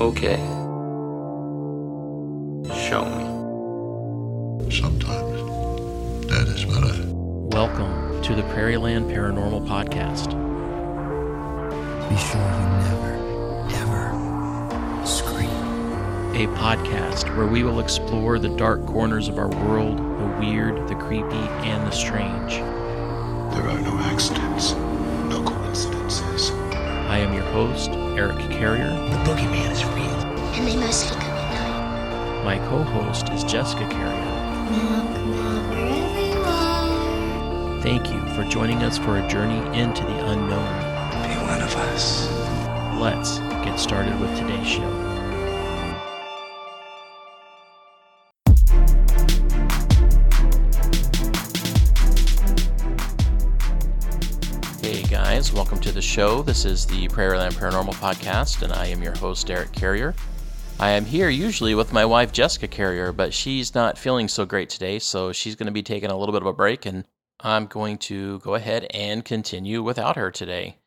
Okay. Show me. Sometimes that is better. Welcome to the Prairieland Paranormal Podcast. Be sure you never, ever scream. A podcast where we will explore the dark corners of our world, the weird, the creepy, and the strange. There are no accidents, no coincidences. I am your host, Eric Carrier. The boogeyman is real. And they mostly come at night. My co host is Jessica Carrier. Now come out wherever you are. Thank you for joining us for a journey into the unknown. Be one of us. Let's get started with today's show. Show. This is the Prairieland Paranormal Podcast, and I am your host, Eric Carrier. I am here usually with my wife, Jessica Carrier, but she's not feeling so great today, so she's going to be taking a little bit of a break, and I'm going to go ahead and continue without her today.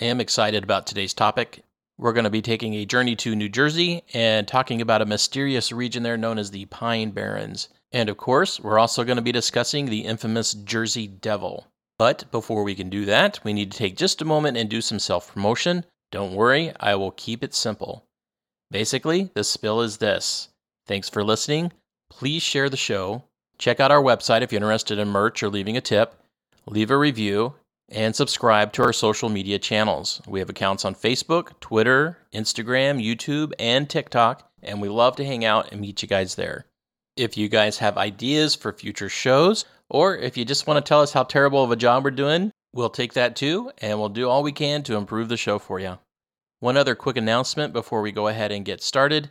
I am excited about today's topic. We're going to be taking a journey to New Jersey and talking about a mysterious region there known as the Pine Barrens. And of course, we're also going to be discussing the infamous Jersey Devil. But before we can do that, we need to take just a moment and do some self promotion. Don't worry, I will keep it simple. Basically, the spill is this. Thanks for listening. Please share the show. Check out our website if you're interested in merch or leaving a tip. Leave a review and subscribe to our social media channels. We have accounts on Facebook, Twitter, Instagram, YouTube, and TikTok, and we love to hang out and meet you guys there. If you guys have ideas for future shows, or if you just want to tell us how terrible of a job we're doing, we'll take that too, and we'll do all we can to improve the show for you. One other quick announcement before we go ahead and get started.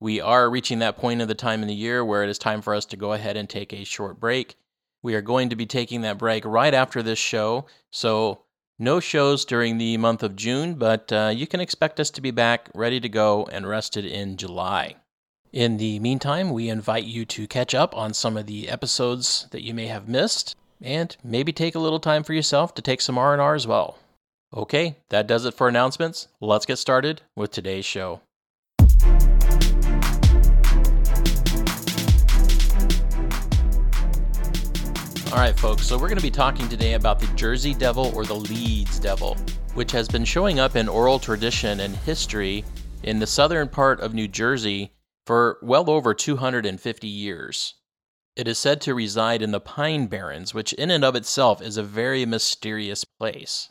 We are reaching that point of the time in the year where it is time for us to go ahead and take a short break. We are going to be taking that break right after this show, so no shows during the month of June, but uh, you can expect us to be back ready to go and rested in July. In the meantime, we invite you to catch up on some of the episodes that you may have missed and maybe take a little time for yourself to take some R&R as well. Okay, that does it for announcements. Let's get started with today's show. All right, folks, so we're going to be talking today about the Jersey Devil or the Leeds Devil, which has been showing up in oral tradition and history in the southern part of New Jersey for well over 250 years. It is said to reside in the Pine Barrens, which in and of itself is a very mysterious place.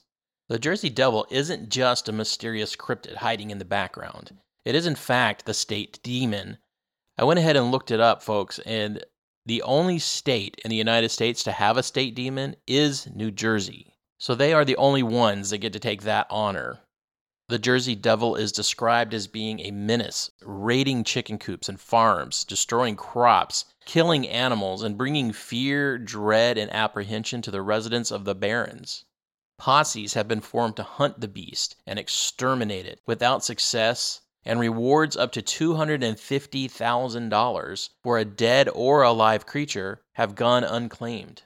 The Jersey Devil isn't just a mysterious cryptid hiding in the background. It is, in fact, the state demon. I went ahead and looked it up, folks, and the only state in the United States to have a state demon is New Jersey. So they are the only ones that get to take that honor. The Jersey Devil is described as being a menace, raiding chicken coops and farms, destroying crops, killing animals, and bringing fear, dread, and apprehension to the residents of the barrens. Posses have been formed to hunt the beast and exterminate it without success, and rewards up to $250,000 for a dead or alive creature have gone unclaimed.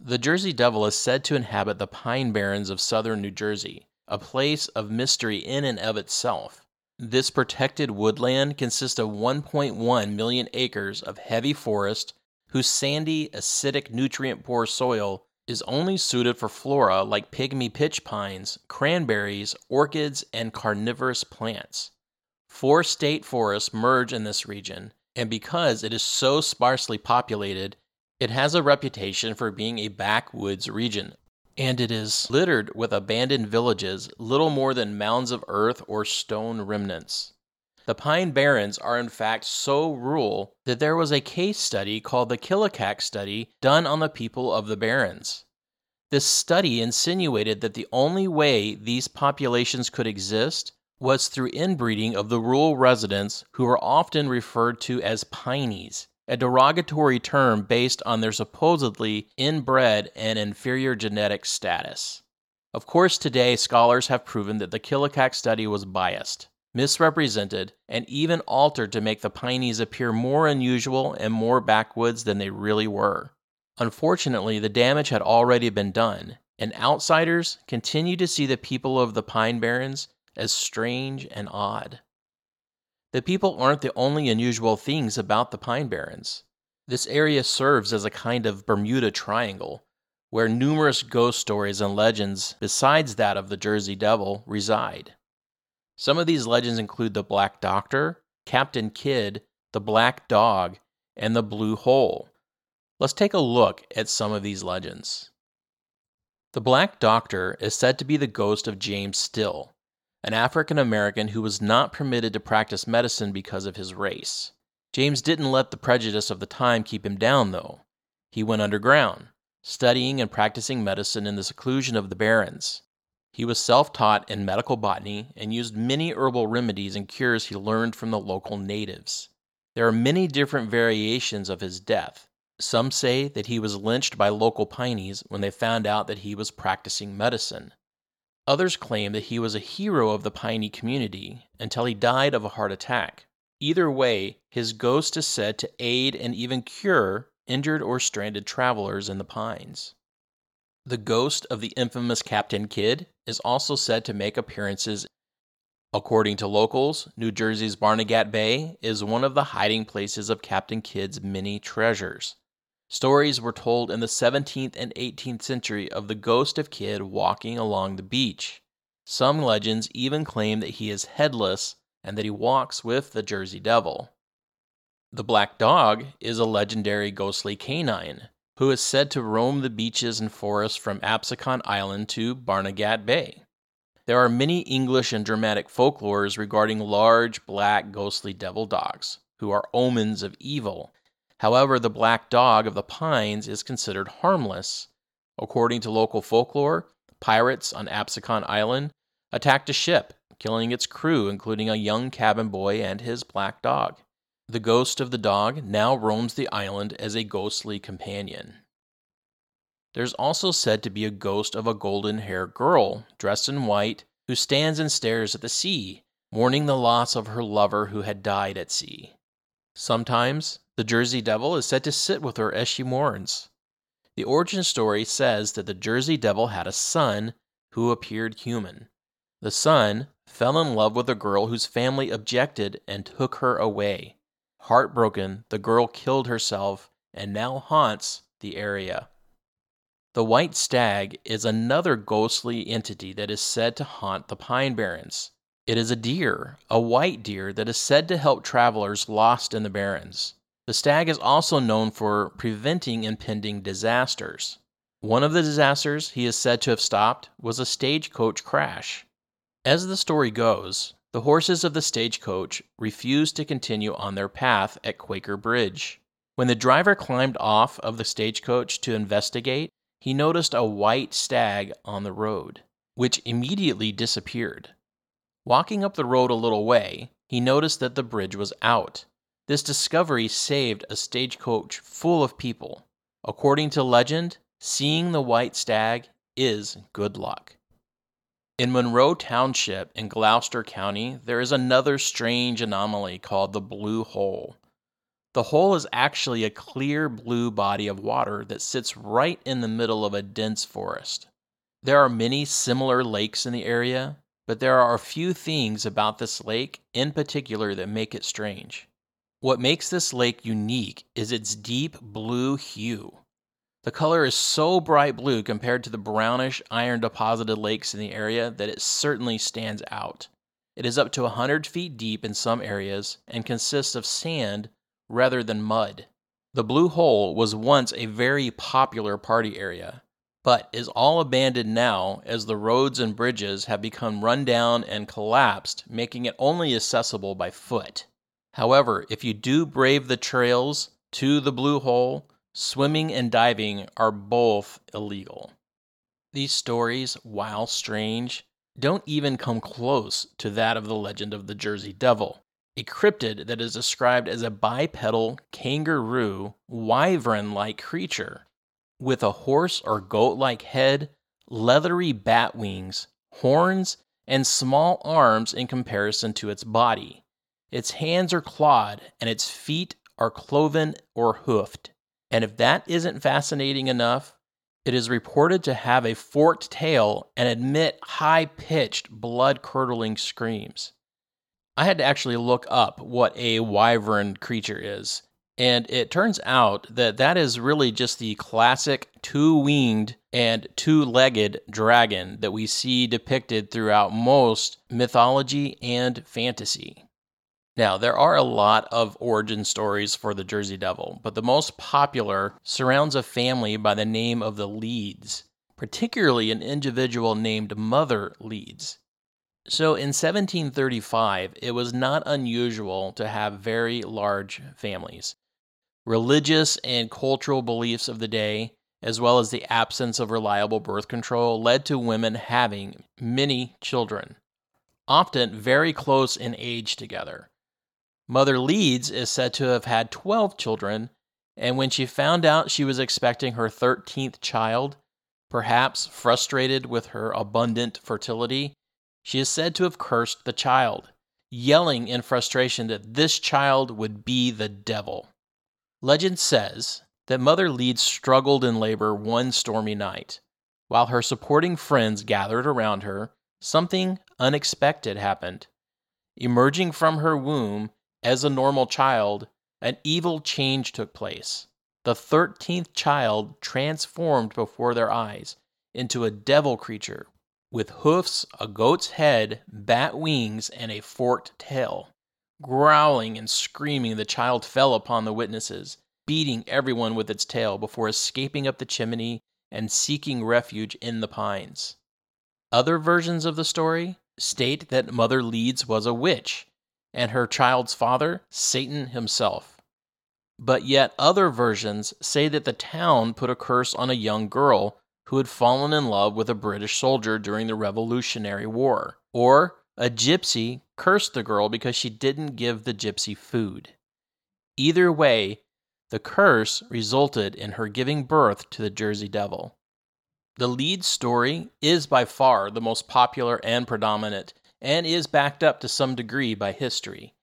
The Jersey Devil is said to inhabit the pine barrens of southern New Jersey, a place of mystery in and of itself. This protected woodland consists of 1.1 million acres of heavy forest whose sandy, acidic, nutrient poor soil is only suited for flora like pygmy pitch pines, cranberries, orchids, and carnivorous plants. Four state forests merge in this region, and because it is so sparsely populated, it has a reputation for being a backwoods region, and it is littered with abandoned villages, little more than mounds of earth or stone remnants. The Pine Barrens are in fact so rural that there was a case study called the Kallikak Study done on the people of the Barrens. This study insinuated that the only way these populations could exist was through inbreeding of the rural residents who are often referred to as Pineys, a derogatory term based on their supposedly inbred and inferior genetic status. Of course, today scholars have proven that the Kallikak study was biased, misrepresented, and even altered to make the Pineys appear more unusual and more backwoods than they really were. Unfortunately, the damage had already been done, and outsiders continue to see the people of the Pine Barrens as strange and odd. The people aren't the only unusual things about the Pine Barrens. This area serves as a kind of Bermuda Triangle, where numerous ghost stories and legends, besides that of the Jersey Devil, reside. Some of these legends include the Black Doctor, Captain Kidd, the Black Dog, and the Blue Hole. Let's take a look at some of these legends. The Black Doctor is said to be the ghost of James Still, an African American who was not permitted to practice medicine because of his race. James didn't let the prejudice of the time keep him down, though. He went underground, studying and practicing medicine in the seclusion of the barrens. He was self taught in medical botany and used many herbal remedies and cures he learned from the local natives. There are many different variations of his death. Some say that he was lynched by local Pineys when they found out that he was practicing medicine. Others claim that he was a hero of the Piney community until he died of a heart attack. Either way, his ghost is said to aid and even cure injured or stranded travelers in the pines. The ghost of the infamous Captain Kidd is also said to make appearances. According to locals, New Jersey's Barnegat Bay is one of the hiding places of Captain Kidd's many treasures. Stories were told in the 17th and 18th century of the ghost of Kidd walking along the beach. Some legends even claim that he is headless and that he walks with the Jersey Devil. The Black Dog is a legendary ghostly canine who is said to roam the beaches and forests from Absecon Island to Barnegat Bay. There are many English and dramatic folklores regarding large, black, ghostly devil dogs, who are omens of evil. However, the black dog of the pines is considered harmless. According to local folklore, pirates on Absecon Island attacked a ship killing its crew, including a young cabin boy and his black dog. The ghost of the dog now roams the island as a ghostly companion. There's also said to be a ghost of a golden haired girl, dressed in white, who stands and stares at the sea, mourning the loss of her lover who had died at sea. Sometimes the Jersey Devil is said to sit with her as she mourns. The origin story says that the Jersey Devil had a son who appeared human. The son fell in love with a girl whose family objected and took her away. Heartbroken, the girl killed herself and now haunts the area. The white stag is another ghostly entity that is said to haunt the Pine Barrens. It is a deer, a white deer that is said to help travelers lost in the barrens. The stag is also known for preventing impending disasters. One of the disasters he is said to have stopped was a stagecoach crash. As the story goes, the horses of the stagecoach refused to continue on their path at Quaker Bridge. When the driver climbed off of the stagecoach to investigate, he noticed a white stag on the road, which immediately disappeared. Walking up the road a little way, he noticed that the bridge was out. This discovery saved a stagecoach full of people. According to legend, seeing the white stag is good luck. In Monroe Township in Gloucester County, there is another strange anomaly called the Blue Hole. The hole is actually a clear blue body of water that sits right in the middle of a dense forest. There are many similar lakes in the area, but there are a few things about this lake in particular that make it strange. What makes this lake unique is its deep blue hue. The color is so bright blue compared to the brownish iron deposited lakes in the area that it certainly stands out. It is up to 100 feet deep in some areas and consists of sand rather than mud. The Blue Hole was once a very popular party area, but is all abandoned now as the roads and bridges have become run down and collapsed, making it only accessible by foot. However, if you do brave the trails to the Blue Hole, swimming and diving are both illegal. These stories, while strange, don't even come close to that of the legend of the Jersey Devil, a cryptid that is described as a bipedal kangaroo, wyvern like creature with a horse or goat like head, leathery bat wings, horns, and small arms in comparison to its body. Its hands are clawed, and its feet are cloven or hoofed. And if that isn't fascinating enough, it is reported to have a forked tail and emit high pitched, blood curdling screams. I had to actually look up what a wyvern creature is. And it turns out that that is really just the classic two winged and two legged dragon that we see depicted throughout most mythology and fantasy. Now, there are a lot of origin stories for the Jersey Devil, but the most popular surrounds a family by the name of the Leeds, particularly an individual named Mother Leeds. So in 1735, it was not unusual to have very large families. Religious and cultural beliefs of the day, as well as the absence of reliable birth control, led to women having many children, often very close in age together. Mother Leeds is said to have had 12 children, and when she found out she was expecting her 13th child, perhaps frustrated with her abundant fertility, she is said to have cursed the child, yelling in frustration that this child would be the devil. Legend says that Mother Leeds struggled in labor one stormy night. While her supporting friends gathered around her, something unexpected happened. Emerging from her womb, as a normal child, an evil change took place. The 13th child transformed before their eyes into a devil creature with hoofs, a goat's head, bat wings, and a forked tail. Growling and screaming, the child fell upon the witnesses, beating everyone with its tail before escaping up the chimney and seeking refuge in the pines. Other versions of the story state that Mother Leeds was a witch and her child's father, Satan himself. But yet other versions say that the town put a curse on a young girl who had fallen in love with a British soldier during the Revolutionary War, or a gypsy cursed the girl because she didn't give the gypsy food. Either way, the curse resulted in her giving birth to the Jersey Devil. The lead story is by far the most popular and predominant and is backed up to some degree by history.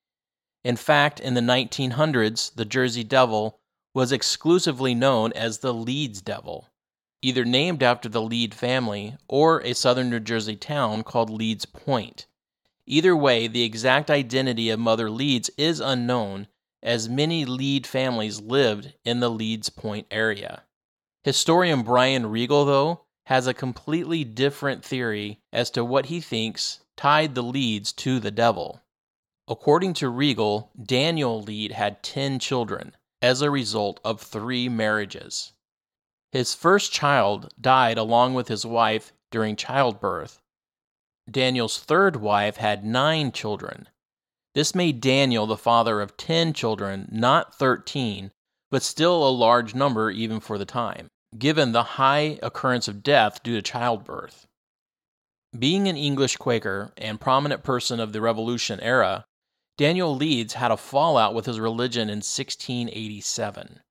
In fact, in the 1900s, the Jersey Devil was exclusively known as the Leeds Devil, either named after the Leeds family or a southern New Jersey town called Leeds Point. Either way, the exact identity of Mother Leeds is unknown, as many Leeds families lived in the Leeds Point area. Historian Brian Regal, though, has a completely different theory as to what he thinks tied the Leeds to the devil. According to Regal, Daniel Lead had 10 children as a result of three marriages. His first child died along with his wife during childbirth. Daniel's third wife had nine children. This made Daniel the father of 10 children, not 13, but still a large number even for the time, given the high occurrence of death due to childbirth. Being an English Quaker and prominent person of the Revolution era, Daniel Leeds had a fallout with his religion in 1687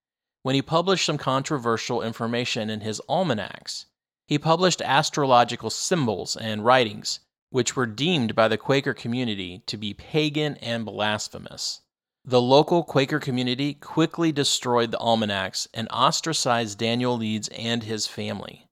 when he published some controversial information in his almanacs. He published astrological symbols and writings, which were deemed by the Quaker community to be pagan and blasphemous. The local Quaker community quickly destroyed the almanacs and ostracized Daniel Leeds and his family.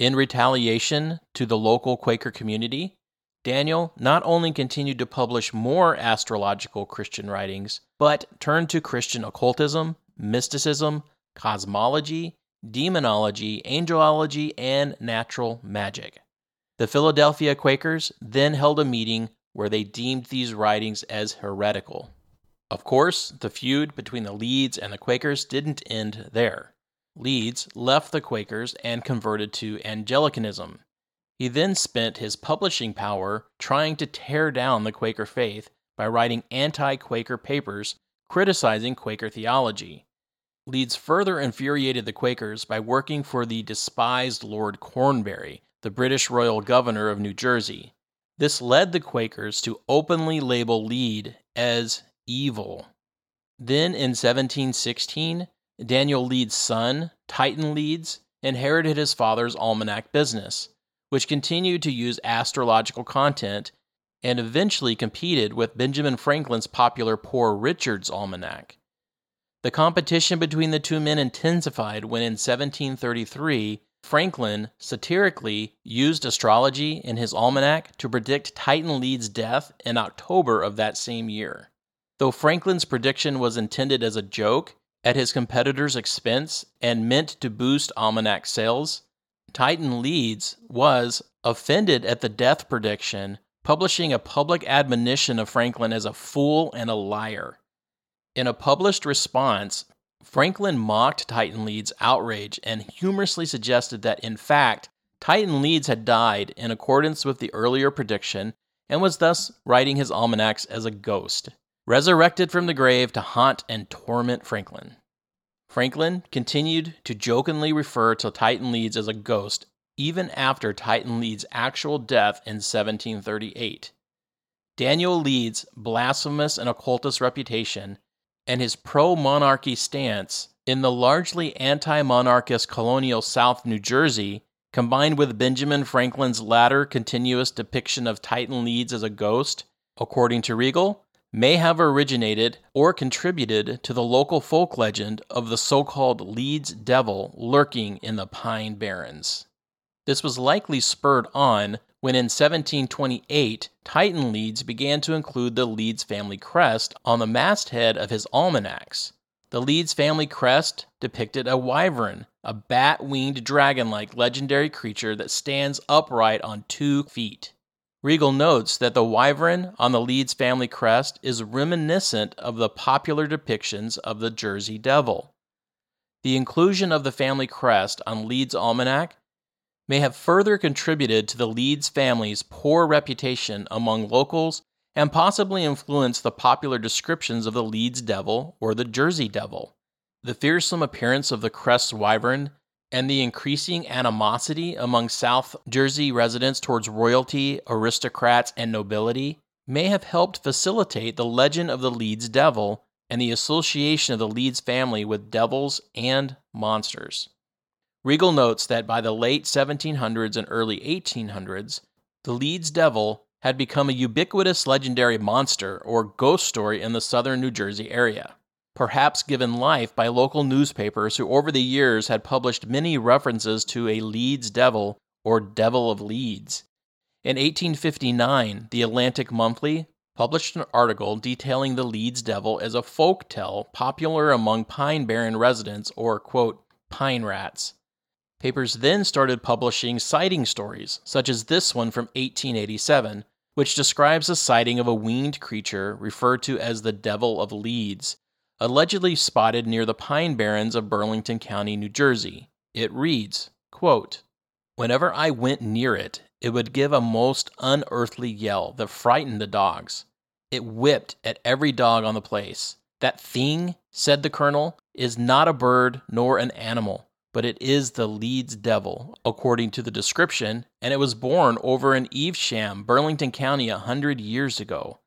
In retaliation to the local Quaker community, Daniel not only continued to publish more astrological Christian writings, but turned to Christian occultism, mysticism, cosmology, demonology, angelology, and natural magic. The Philadelphia Quakers then held a meeting where they deemed these writings as heretical. Of course, the feud between the Leeds and the Quakers didn't end there. Leeds left the Quakers and converted to Anglicanism. He then spent his publishing power trying to tear down the Quaker faith by writing anti Quaker papers criticizing Quaker theology. Leeds further infuriated the Quakers by working for the despised Lord Cornbury, the British royal governor of New Jersey. This led the Quakers to openly label Leeds as evil. Then in 1716, Daniel Leeds' son, Titan Leeds, inherited his father's almanac business, which continued to use astrological content and eventually competed with Benjamin Franklin's popular Poor Richard's Almanac. The competition between the two men intensified when in 1733 Franklin satirically used astrology in his almanac to predict Titan Leeds' death in October of that same year. Though Franklin's prediction was intended as a joke at his competitor's expense and meant to boost almanac sales, Titan Leeds was offended at the death prediction, publishing a public admonition of Franklin as a fool and a liar. In a published response, Franklin mocked Titan Leeds' outrage and humorously suggested that, in fact, Titan Leeds had died in accordance with the earlier prediction and was thus writing his almanacs as a ghost, resurrected from the grave to haunt and torment Franklin. Franklin continued to jokingly refer to Titan Leeds as a ghost even after Titan Leeds' actual death in 1738. Daniel Leeds' blasphemous and occultist reputation and his pro monarchy stance in the largely anti monarchist colonial South New Jersey, combined with Benjamin Franklin's latter continuous depiction of Titan Leeds as a ghost, according to Regal, may have originated or contributed to the local folk legend of the so called Leeds Devil lurking in the Pine Barrens. This was likely spurred on when in 1728 Titan Leeds began to include the Leeds family crest on the masthead of his almanacs. The Leeds family crest depicted a wyvern, a bat winged dragon like legendary creature that stands upright on two feet. Regal notes that the wyvern on the Leeds family crest is reminiscent of the popular depictions of the Jersey Devil. The inclusion of the family crest on Leeds' almanac may have further contributed to the Leeds family's poor reputation among locals and possibly influenced the popular descriptions of the Leeds Devil or the Jersey Devil. The fearsome appearance of the Crest Wyvern and the increasing animosity among South Jersey residents towards royalty, aristocrats, and nobility may have helped facilitate the legend of the Leeds Devil and the association of the Leeds family with devils and monsters. Regal notes that by the late 1700s and early 1800s, the Leeds Devil had become a ubiquitous legendary monster or ghost story in the southern New Jersey area, perhaps given life by local newspapers who over the years had published many references to a Leeds Devil or Devil of Leeds. In 1859, the Atlantic Monthly published an article detailing the Leeds Devil as a folk tale popular among Pine Barren residents or, quote, pine rats. Papers then started publishing sighting stories, such as this one from 1887, which describes a sighting of a winged creature referred to as the Devil of Leeds, allegedly spotted near the Pine Barrens of Burlington County, New Jersey. It reads, quote, Whenever I went near it, it would give a most unearthly yell that frightened the dogs. It whipped at every dog on the place. That thing, said the colonel, is not a bird nor an animal but it is the Leeds Devil, according to the description, and it was born over in Evesham, Burlington County, a hundred years ago.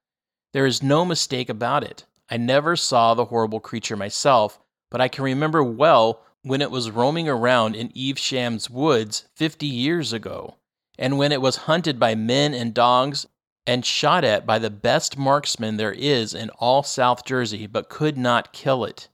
There is no mistake about it. I never saw the horrible creature myself, but I can remember well when it was roaming around in Evesham's woods fifty years ago, and when it was hunted by men and dogs and shot at by the best marksman there is in all South Jersey, but could not kill it.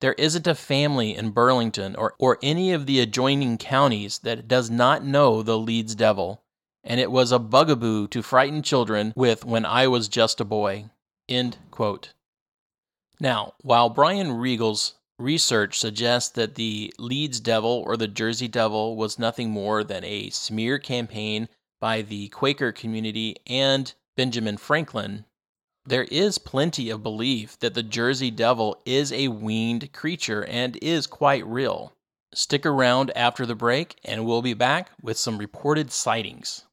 There isn't a family in Burlington or, or any of the adjoining counties that does not know the Leeds Devil, and it was a bugaboo to frighten children with when I was just a boy. End quote. Now, while Brian Regal's research suggests that the Leeds Devil or the Jersey Devil was nothing more than a smear campaign by the Quaker community and Benjamin Franklin, there is plenty of belief that the Jersey Devil is a weaned creature and is quite real. Stick around after the break, and we'll be back with some reported sightings.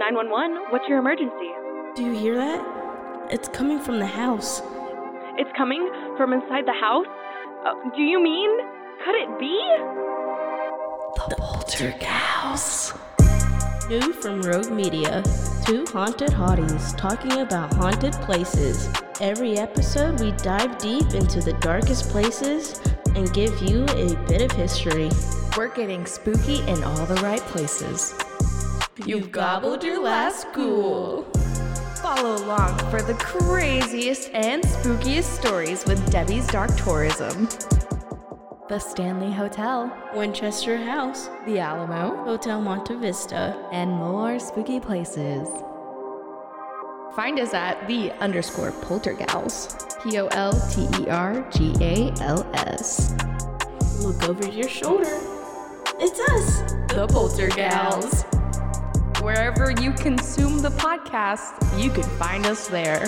911, what's your emergency? Do you hear that? It's coming from the house. It's coming from inside the house? Uh, do you mean? Could it be? The Poltergeist. New from Rogue Media. Two haunted hotties talking about haunted places. Every episode, we dive deep into the darkest places and give you a bit of history. We're getting spooky in all the right places. You've gobbled your last ghoul. Follow along for the craziest and spookiest stories with Debbie's Dark Tourism. The Stanley Hotel, Winchester House, the Alamo, Hotel Monte Vista. and more spooky places. Find us at the underscore poltergals. P O L T E R G A L S. Look over your shoulder. It's us. The Poltergals. Wherever you consume the podcast, you can find us there.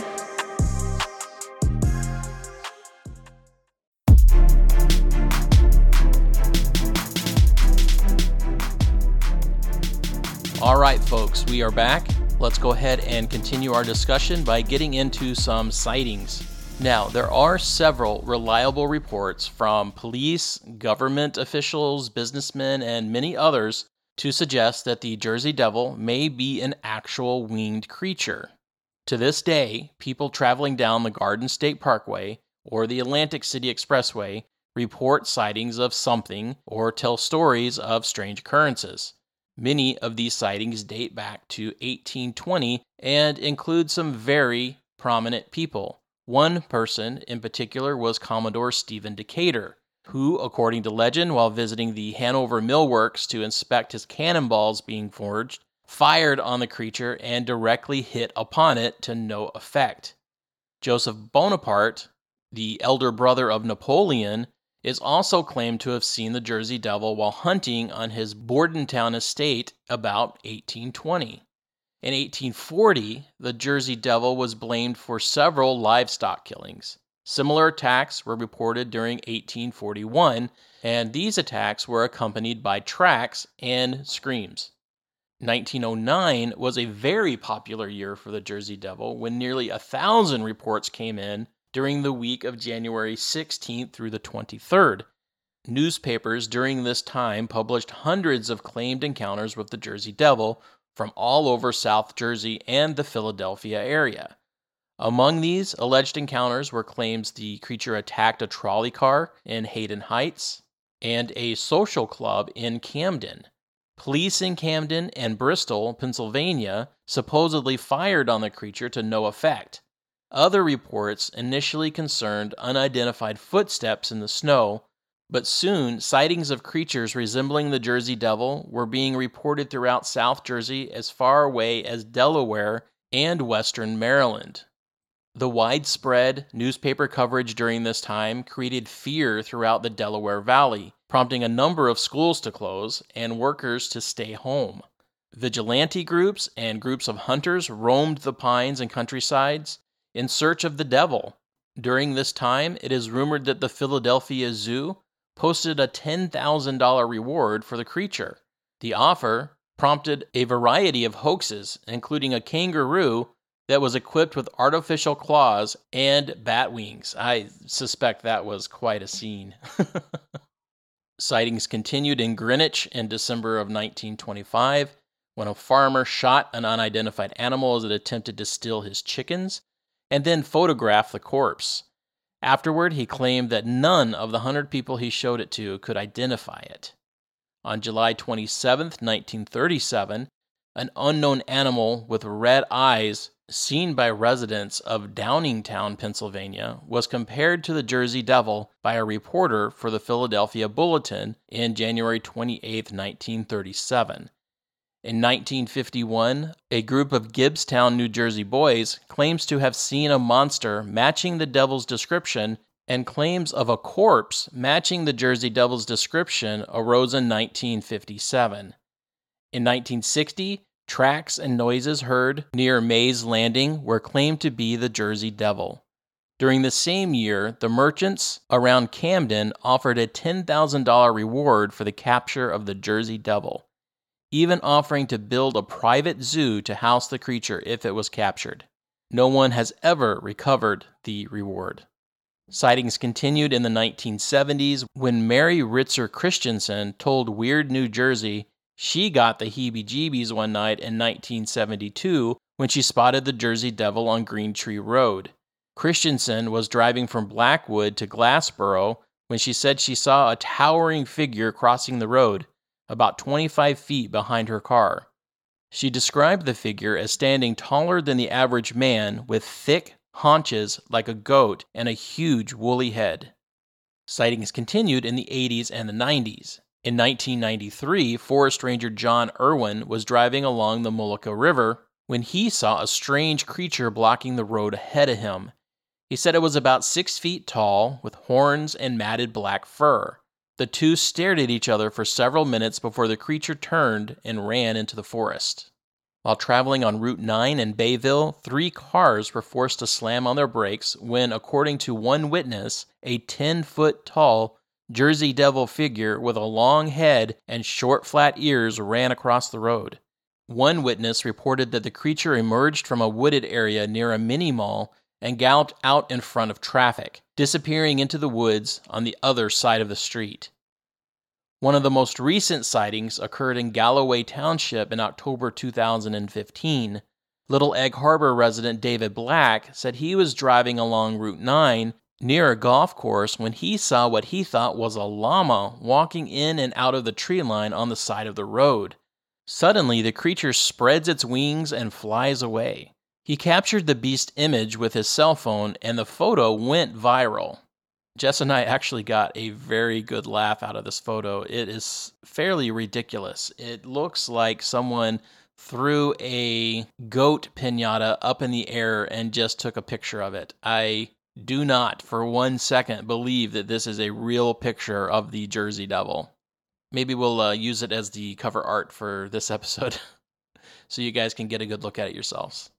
All right, folks, we are back. Let's go ahead and continue our discussion by getting into some sightings. Now, there are several reliable reports from police, government officials, businessmen, and many others to suggest that the Jersey Devil may be an actual winged creature. To this day, people traveling down the Garden State Parkway or the Atlantic City Expressway report sightings of something or tell stories of strange occurrences. Many of these sightings date back to 1820 and include some very prominent people. One person in particular was Commodore Stephen Decatur, who, according to legend, while visiting the Hanover Mill Works to inspect his cannonballs being forged, fired on the creature and directly hit upon it to no effect. Joseph Bonaparte, the elder brother of Napoleon, is also claimed to have seen the Jersey Devil while hunting on his Bordentown estate about 1820. In 1840, the Jersey Devil was blamed for several livestock killings. Similar attacks were reported during 1841, and these attacks were accompanied by tracks and screams. 1909 was a very popular year for the Jersey Devil when nearly a thousand reports came in during the week of January 16th through the 23rd. Newspapers during this time published hundreds of claimed encounters with the Jersey Devil from all over South Jersey and the Philadelphia area. Among these alleged encounters were claims the creature attacked a trolley car in Haddon Heights and a social club in Camden. Police in Camden and Bristol, Pennsylvania, supposedly fired on the creature to no effect. Other reports initially concerned unidentified footsteps in the snow, but soon sightings of creatures resembling the Jersey Devil were being reported throughout South Jersey as far away as Delaware and western Maryland. The widespread newspaper coverage during this time created fear throughout the Delaware Valley, prompting a number of schools to close and workers to stay home. Vigilante groups and groups of hunters roamed the pines and countrysides in search of the devil. During this time, it is rumored that the Philadelphia Zoo posted a $10,000 reward for the creature. The offer prompted a variety of hoaxes, including a kangaroo that was equipped with artificial claws and bat wings. I suspect that was quite a scene. Sightings continued in Greenwich in December of 1925 when a farmer shot an unidentified animal as it attempted to steal his chickens and then photographed the corpse. Afterward, he claimed that none of the hundred people he showed it to could identify it. On July 27, 1937, an unknown animal with red eyes seen by residents of Downingtown, Pennsylvania, was compared to the Jersey Devil by a reporter for the Philadelphia Bulletin in January 28, 1937. In 1951, a group of Gibbstown, New Jersey boys claims to have seen a monster matching the devil's description, and claims of a corpse matching the Jersey Devil's description arose in 1957. In 1960, tracks and noises heard near Mays Landing were claimed to be the Jersey Devil. During the same year, the merchants around Camden offered a $10,000 reward for the capture of the Jersey Devil, even offering to build a private zoo to house the creature if it was captured. No one has ever recovered the reward. Sightings continued in the 1970s when Mary Ritzer Christensen told Weird New Jersey she got the heebie jeebies one night in 1972 when she spotted the Jersey Devil on Green Tree Road. Christensen was driving from Blackwood to Glassboro when she said she saw a towering figure crossing the road about 25 feet behind her car. She described the figure as standing taller than the average man with thick haunches like a goat and a huge woolly head. Sightings continued in the 80s and the 90s. In 1993, Forest Ranger John Irwin was driving along the Mullica River when he saw a strange creature blocking the road ahead of him. He said it was about six feet tall, with horns and matted black fur. The two stared at each other for several minutes before the creature turned and ran into the forest. While traveling on Route 9 in Bayville, three cars were forced to slam on their brakes when, according to one witness, a 10 foot tall Jersey Devil figure with a long head and short, flat ears ran across the road. One witness reported that the creature emerged from a wooded area near a mini mall and galloped out in front of traffic, disappearing into the woods on the other side of the street. One of the most recent sightings occurred in Galloway Township in October 2015. Little Egg Harbor resident David Black said he was driving along Route 9 near a golf course when he saw what he thought was a llama walking in and out of the tree line on the side of the road. Suddenly, the creature spreads its wings and flies away. He captured the beast image with his cell phone, and the photo went viral. Jess and I actually got a very good laugh out of this photo. It is fairly ridiculous. It looks like someone threw a goat pinata up in the air and just took a picture of it. I do not for one second believe that this is a real picture of the Jersey Devil. Maybe we'll uh, use it as the cover art for this episode so you guys can get a good look at it yourselves.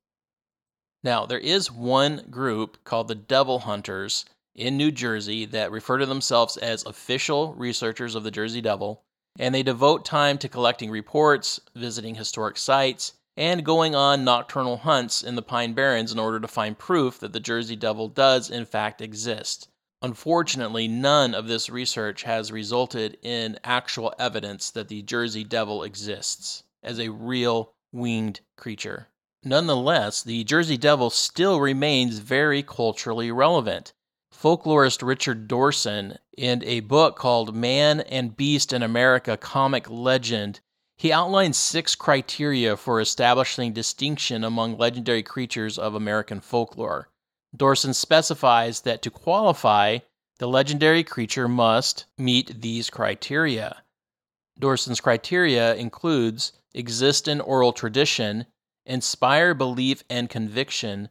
Now, there is one group called the Devil Hunters in New Jersey that refer to themselves as official researchers of the Jersey Devil, and they devote time to collecting reports, visiting historic sites, and going on nocturnal hunts in the Pine Barrens in order to find proof that the Jersey Devil does, in fact, exist. Unfortunately, none of this research has resulted in actual evidence that the Jersey Devil exists as a real winged creature. Nonetheless, the Jersey Devil still remains very culturally relevant. Folklorist Richard Dorson, in a book called Man and Beast in America Comic Legend, he outlines six criteria for establishing distinction among legendary creatures of American folklore. Dorson specifies that to qualify, the legendary creature must meet these criteria. Dorson's criteria includes exist in oral tradition, inspire belief and conviction,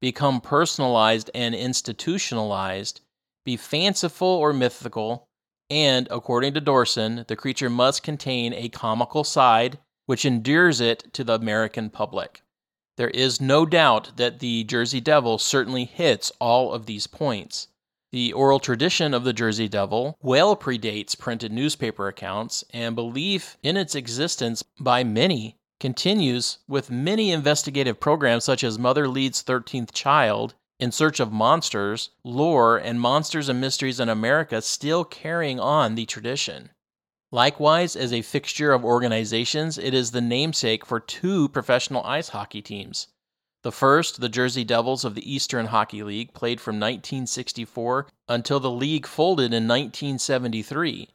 become personalized and institutionalized, be fanciful or mythical, and, according to Dorson, the creature must contain a comical side which endears it to the American public. There is no doubt that the Jersey Devil certainly hits all of these points. The oral tradition of the Jersey Devil well predates printed newspaper accounts, and belief in its existence by many continues with many investigative programs such as Mother Leeds 13th Child, In Search of Monsters, Lore, and Monsters and Mysteries in America still carrying on the tradition. Likewise, as a fixture of organizations, it is the namesake for two professional ice hockey teams. The first, the Jersey Devils of the Eastern Hockey League, played from 1964 until the league folded in 1973.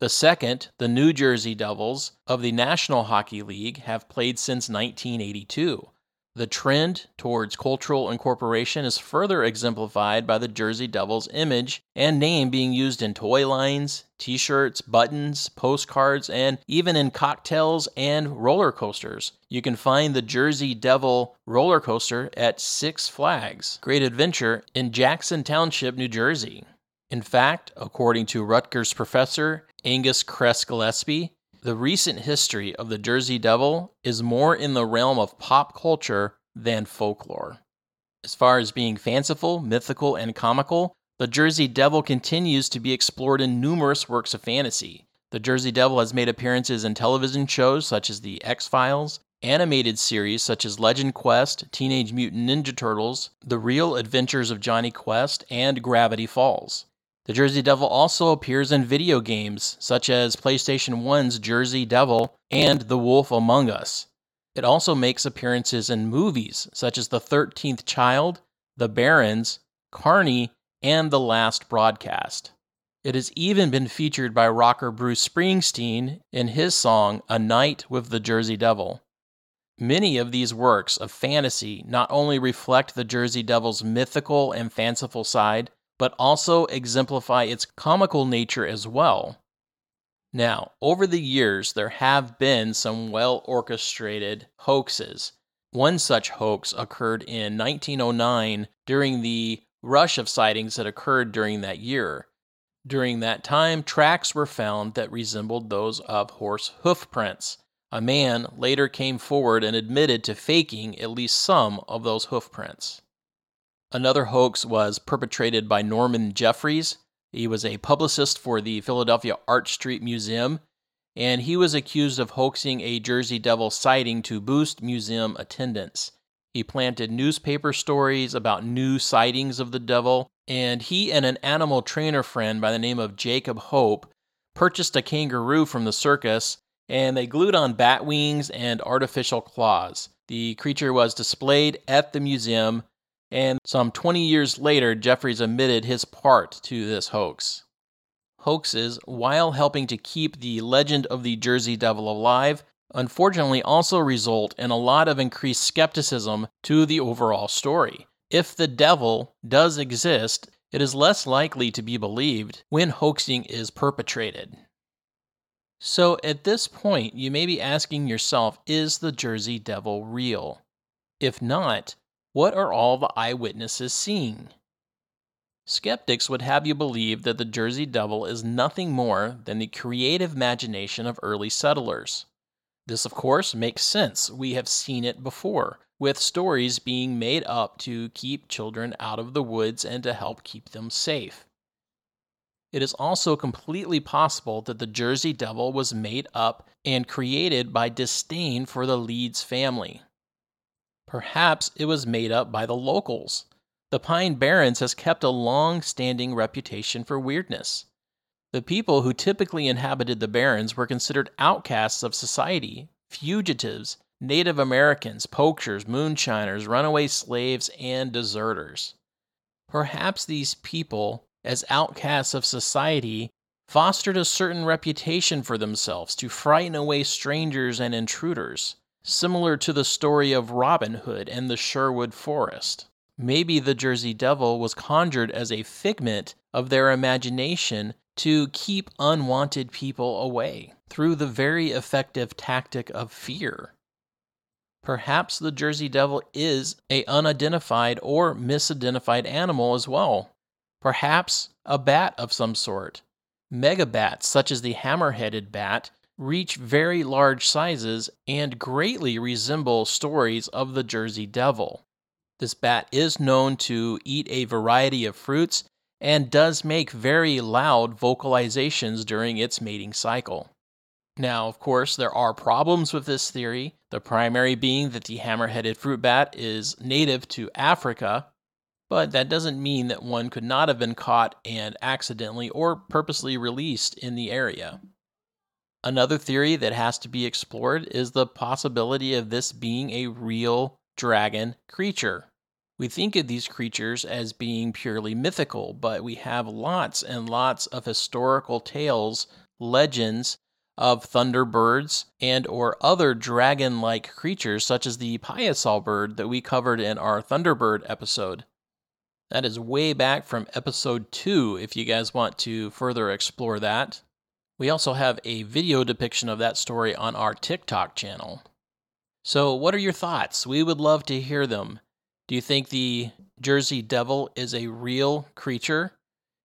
The second, the New Jersey Devils of the National Hockey League, have played since 1982. The trend towards cultural incorporation is further exemplified by the Jersey Devils image and name being used in toy lines, t shirts, buttons, postcards, and even in cocktails and roller coasters. You can find the Jersey Devil roller coaster at Six Flags Great Adventure in Jackson Township, New Jersey. In fact, according to Rutgers professor Angus Kress Gillespie, the recent history of the Jersey Devil is more in the realm of pop culture than folklore. As far as being fanciful, mythical, and comical, the Jersey Devil continues to be explored in numerous works of fantasy. The Jersey Devil has made appearances in television shows such as The X Files, animated series such as Legend Quest, Teenage Mutant Ninja Turtles, The Real Adventures of Jonny Quest, and Gravity Falls. The Jersey Devil also appears in video games such as PlayStation 1's Jersey Devil and The Wolf Among Us. It also makes appearances in movies such as The 13th Child, The Barrens, Carny, and The Last Broadcast. It has even been featured by rocker Bruce Springsteen in his song A Night with the Jersey Devil. Many of these works of fantasy not only reflect the Jersey Devil's mythical and fanciful side, but also exemplify its comical nature as well. Now, over the years, there have been some well orchestrated hoaxes. One such hoax occurred in 1909 during the rush of sightings that occurred during that year. During that time, tracks were found that resembled those of horse hoof prints. A man later came forward and admitted to faking at least some of those hoof prints. Another hoax was perpetrated by Norman Jeffries. He was a publicist for the Philadelphia Arch Street Museum, and he was accused of hoaxing a Jersey Devil sighting to boost museum attendance. He planted newspaper stories about new sightings of the devil, and he and an animal trainer friend by the name of Jacob Hope purchased a kangaroo from the circus and they glued on bat wings and artificial claws. The creature was displayed at the museum, and some 20 years later, Jeffries admitted his part to this hoax. Hoaxes, while helping to keep the legend of the Jersey Devil alive, unfortunately also result in a lot of increased skepticism to the overall story. If the devil does exist, it is less likely to be believed when hoaxing is perpetrated. So at this point, you may be asking yourself is the Jersey Devil real? If not, what are all the eyewitnesses seeing? Skeptics would have you believe that the Jersey Devil is nothing more than the creative imagination of early settlers. This, of course, makes sense. We have seen it before, with stories being made up to keep children out of the woods and to help keep them safe. It is also completely possible that the Jersey Devil was made up and created by disdain for the Leeds family. Perhaps it was made up by the locals. The Pine Barrens has kept a long standing reputation for weirdness. The people who typically inhabited the barrens were considered outcasts of society, fugitives, Native Americans, poachers, moonshiners, runaway slaves, and deserters. Perhaps these people, as outcasts of society, fostered a certain reputation for themselves to frighten away strangers and intruders, similar to the story of Robin Hood and the Sherwood Forest. Maybe the Jersey Devil was conjured as a figment of their imagination to keep unwanted people away through the very effective tactic of fear. Perhaps the Jersey Devil is a unidentified or misidentified animal as well. Perhaps a bat of some sort. Megabats, such as the hammer-headed bat, reach very large sizes and greatly resemble stories of the Jersey Devil. This bat is known to eat a variety of fruits and does make very loud vocalizations during its mating cycle. Now, of course, there are problems with this theory, the primary being that the hammer headed fruit bat is native to Africa, but that doesn't mean that one could not have been caught and accidentally or purposely released in the area. Another theory that has to be explored is the possibility of this being a real dragon creature. We think of these creatures as being purely mythical, but we have lots and lots of historical tales, legends of thunderbirds and or other dragon-like creatures such as the Piasa bird that we covered in our Thunderbird episode. That is way back from episode 2 if you guys want to further explore that. We also have a video depiction of that story on our TikTok channel. So, what are your thoughts? We would love to hear them. Do you think the Jersey Devil is a real creature?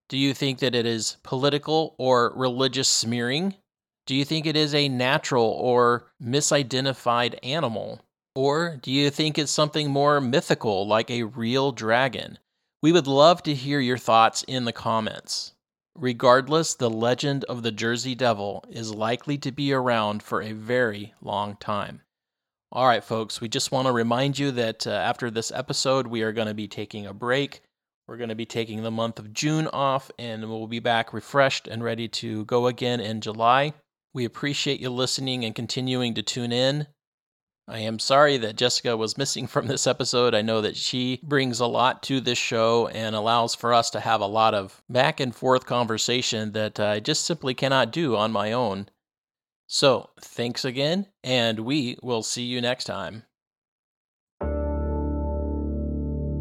Do you think that it is political or religious smearing? Do you think it is a natural or misidentified animal? Or do you think it's something more mythical like a real dragon? We would love to hear your thoughts in the comments. Regardless, the legend of the Jersey Devil is likely to be around for a very long time. All right, folks, we just want to remind you that uh, after this episode, we are going to be taking a break. We're going to be taking the month of June off, and we'll be back refreshed and ready to go again in July. We appreciate you listening and continuing to tune in. I am sorry that Jessica was missing from this episode. I know that she brings a lot to this show and allows for us to have a lot of back and forth conversation that I just simply cannot do on my own. So, thanks again, and we will see you next time.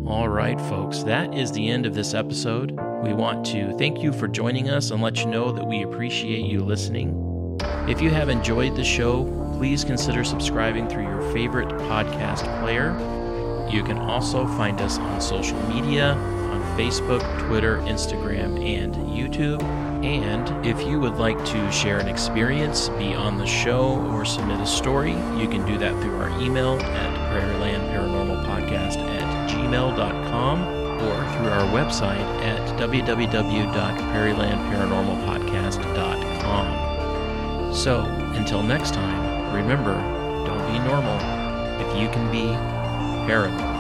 All right, folks, that is the end of this episode. We want to thank you for joining us and let you know that we appreciate you listening. If you have enjoyed the show, please consider subscribing through your favorite podcast player. You can also find us on social media on Facebook, Twitter, Instagram, and YouTube. And if you would like to share an experience, be on the show, or submit a story, you can do that through our email at Prairieland Paranormal Podcast at gmail.com or through our website at www.prairielandparanormalpodcast.com. So, until next time, remember don't be normal if you can be paranormal.